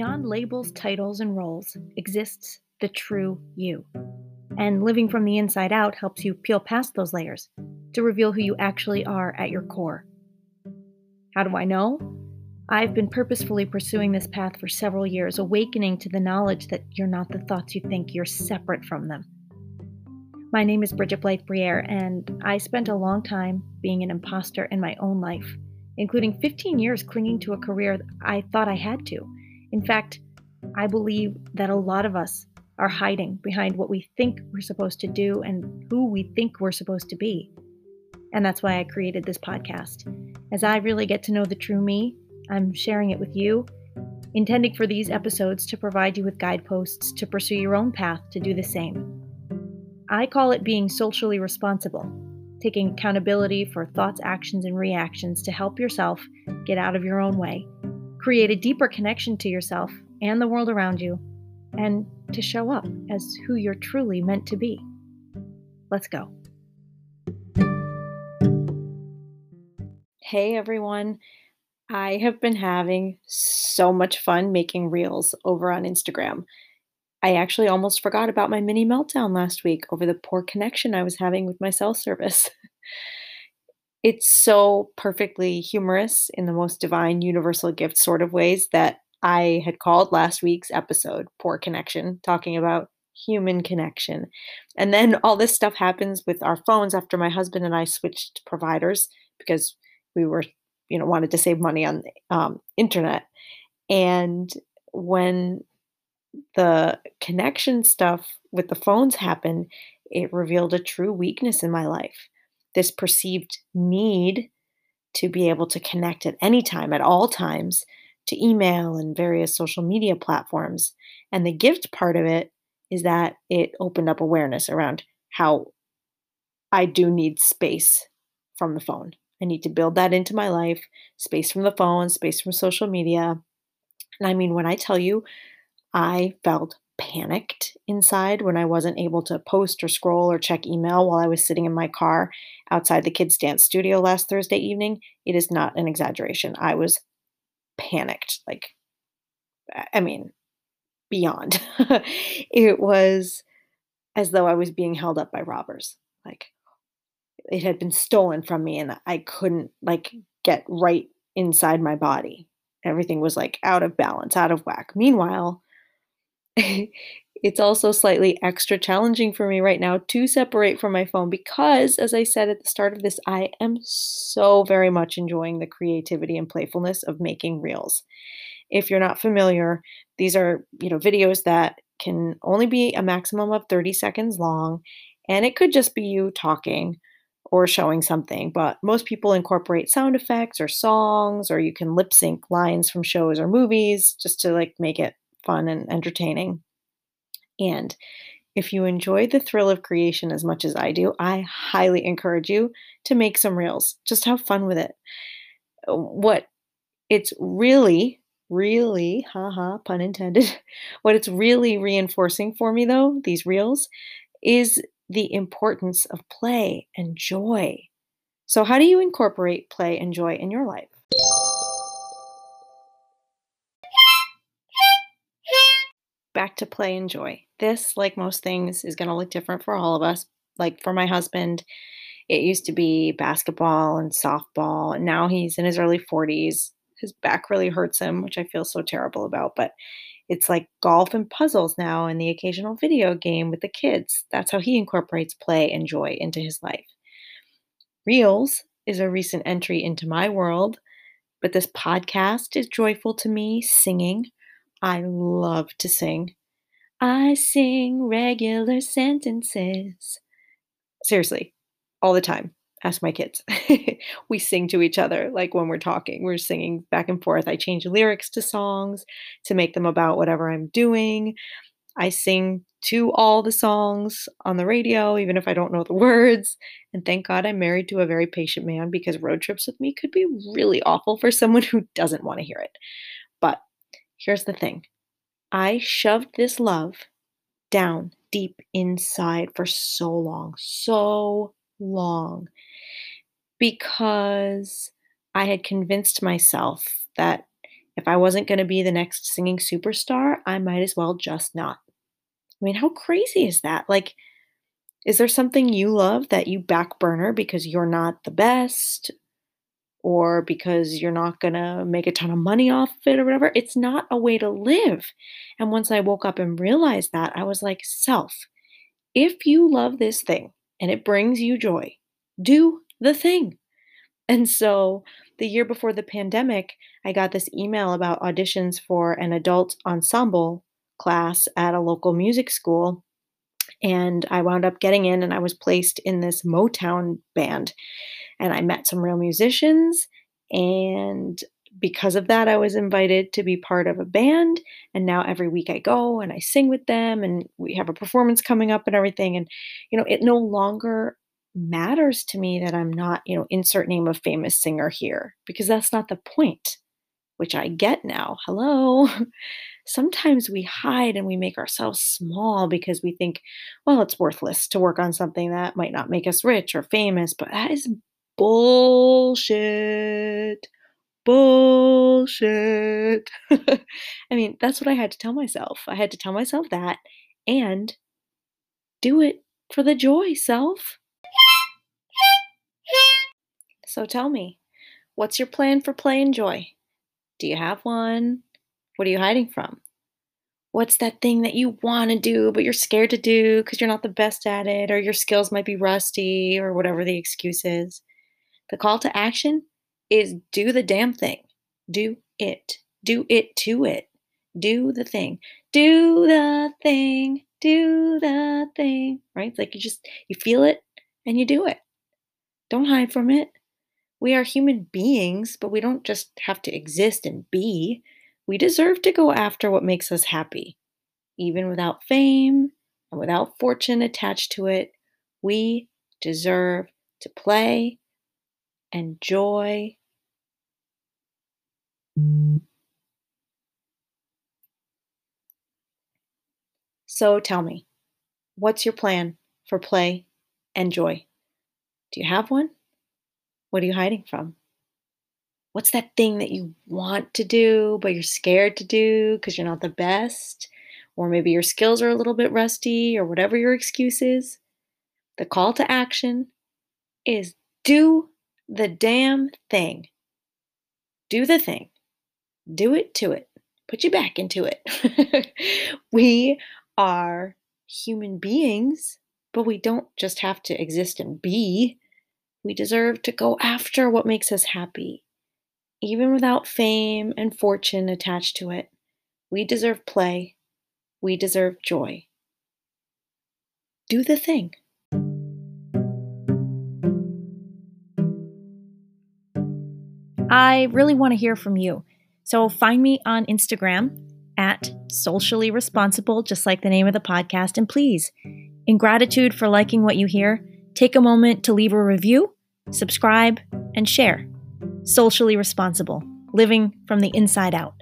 Beyond labels, titles, and roles exists the true you. And living from the inside out helps you peel past those layers to reveal who you actually are at your core. How do I know? I've been purposefully pursuing this path for several years, awakening to the knowledge that you're not the thoughts you think, you're separate from them. My name is Bridget Blythe Briere, and I spent a long time being an imposter in my own life, including 15 years clinging to a career I thought I had to. In fact, I believe that a lot of us are hiding behind what we think we're supposed to do and who we think we're supposed to be. And that's why I created this podcast. As I really get to know the true me, I'm sharing it with you, intending for these episodes to provide you with guideposts to pursue your own path to do the same. I call it being soulcially responsible, taking accountability for thoughts, actions, and reactions to help yourself get out of your own way, create a deeper connection to yourself and the world around you, and to show up as who you're truly meant to be. Let's go. Hey everyone. I have been having so much fun making reels over on Instagram. I actually almost forgot about my mini meltdown last week over the poor connection I was having with my cell service. it's so perfectly humorous in the most divine universal gift sort of ways that I had called last week's episode Poor Connection, talking about human connection. And then all this stuff happens with our phones after my husband and I switched providers because we were you know wanted to save money on um, internet and when the connection stuff with the phones happened it revealed a true weakness in my life this perceived need to be able to connect at any time at all times to email and various social media platforms and the gift part of it is that it opened up awareness around how i do need space from the phone I need to build that into my life space from the phone, space from social media. And I mean, when I tell you, I felt panicked inside when I wasn't able to post or scroll or check email while I was sitting in my car outside the kids' dance studio last Thursday evening. It is not an exaggeration. I was panicked. Like, I mean, beyond. it was as though I was being held up by robbers. Like, it had been stolen from me and I couldn't like get right inside my body. Everything was like out of balance, out of whack. Meanwhile, it's also slightly extra challenging for me right now to separate from my phone because, as I said at the start of this, I am so very much enjoying the creativity and playfulness of making reels. If you're not familiar, these are, you know, videos that can only be a maximum of 30 seconds long, and it could just be you talking or showing something, but most people incorporate sound effects or songs, or you can lip sync lines from shows or movies just to like make it fun and entertaining. And if you enjoy the thrill of creation as much as I do, I highly encourage you to make some reels. Just have fun with it. What it's really, really, haha, pun intended, what it's really reinforcing for me though, these reels, is the importance of play and joy. So, how do you incorporate play and joy in your life? Back to play and joy. This, like most things, is going to look different for all of us. Like for my husband, it used to be basketball and softball, and now he's in his early 40s. His back really hurts him, which I feel so terrible about, but it's like golf and puzzles now and the occasional video game with the kids. That's how he incorporates play and joy into his life. Reels is a recent entry into my world, but this podcast is joyful to me. Singing. I love to sing. I sing regular sentences. Seriously, all the time ask my kids. we sing to each other, like when we're talking, we're singing back and forth. I change lyrics to songs to make them about whatever I'm doing. I sing to all the songs on the radio, even if I don't know the words. And thank God I'm married to a very patient man because road trips with me could be really awful for someone who doesn't want to hear it. But here's the thing I shoved this love down deep inside for so long, so long because I had convinced myself that If I wasn't going to be the next singing superstar, I might as well just not. I mean, how crazy is that? Like, is there something you love that you back burner because you're not the best or because you're not going to make a ton of money off of it or whatever? It's not a way to live. And once I woke up and realized that, I was like, self, if you love this thing and it brings you joy, do the thing. And so the year before the pandemic, I got this email about auditions for an adult ensemble class at a local music school. And I wound up getting in and I was placed in this Motown band. And I met some real musicians. And because of that, I was invited to be part of a band. And now every week I go and I sing with them, and we have a performance coming up and everything. And, you know, it no longer matters to me that I'm not, you know, insert name of famous singer here, because that's not the point, which I get now. Hello. Sometimes we hide and we make ourselves small because we think, well, it's worthless to work on something that might not make us rich or famous, but that is bullshit. Bullshit. I mean, that's what I had to tell myself. I had to tell myself that and do it for the joy, self. So tell me, what's your plan for play and joy? Do you have one? What are you hiding from? What's that thing that you want to do, but you're scared to do because you're not the best at it, or your skills might be rusty, or whatever the excuse is? The call to action is do the damn thing. Do it. Do it to it. Do the thing. Do the thing. Do the thing. Right? It's like you just you feel it and you do it. Don't hide from it. We are human beings, but we don't just have to exist and be. We deserve to go after what makes us happy. Even without fame and without fortune attached to it, we deserve to play and joy. So tell me, what's your plan for play and joy? Do you have one? What are you hiding from? What's that thing that you want to do, but you're scared to do because you're not the best? Or maybe your skills are a little bit rusty, or whatever your excuse is. The call to action is do the damn thing. Do the thing. Do it to it. Put you back into it. we are human beings, but we don't just have to exist and be. We deserve to go after what makes us happy. Even without fame and fortune attached to it, we deserve play. We deserve joy. Do the thing. I really want to hear from you. So find me on Instagram at soulcially responsible, just like the name of the podcast. And please, in gratitude for liking what you hear, Take a moment to leave a review, subscribe, and share. Soulcially responsible, living from the inside out.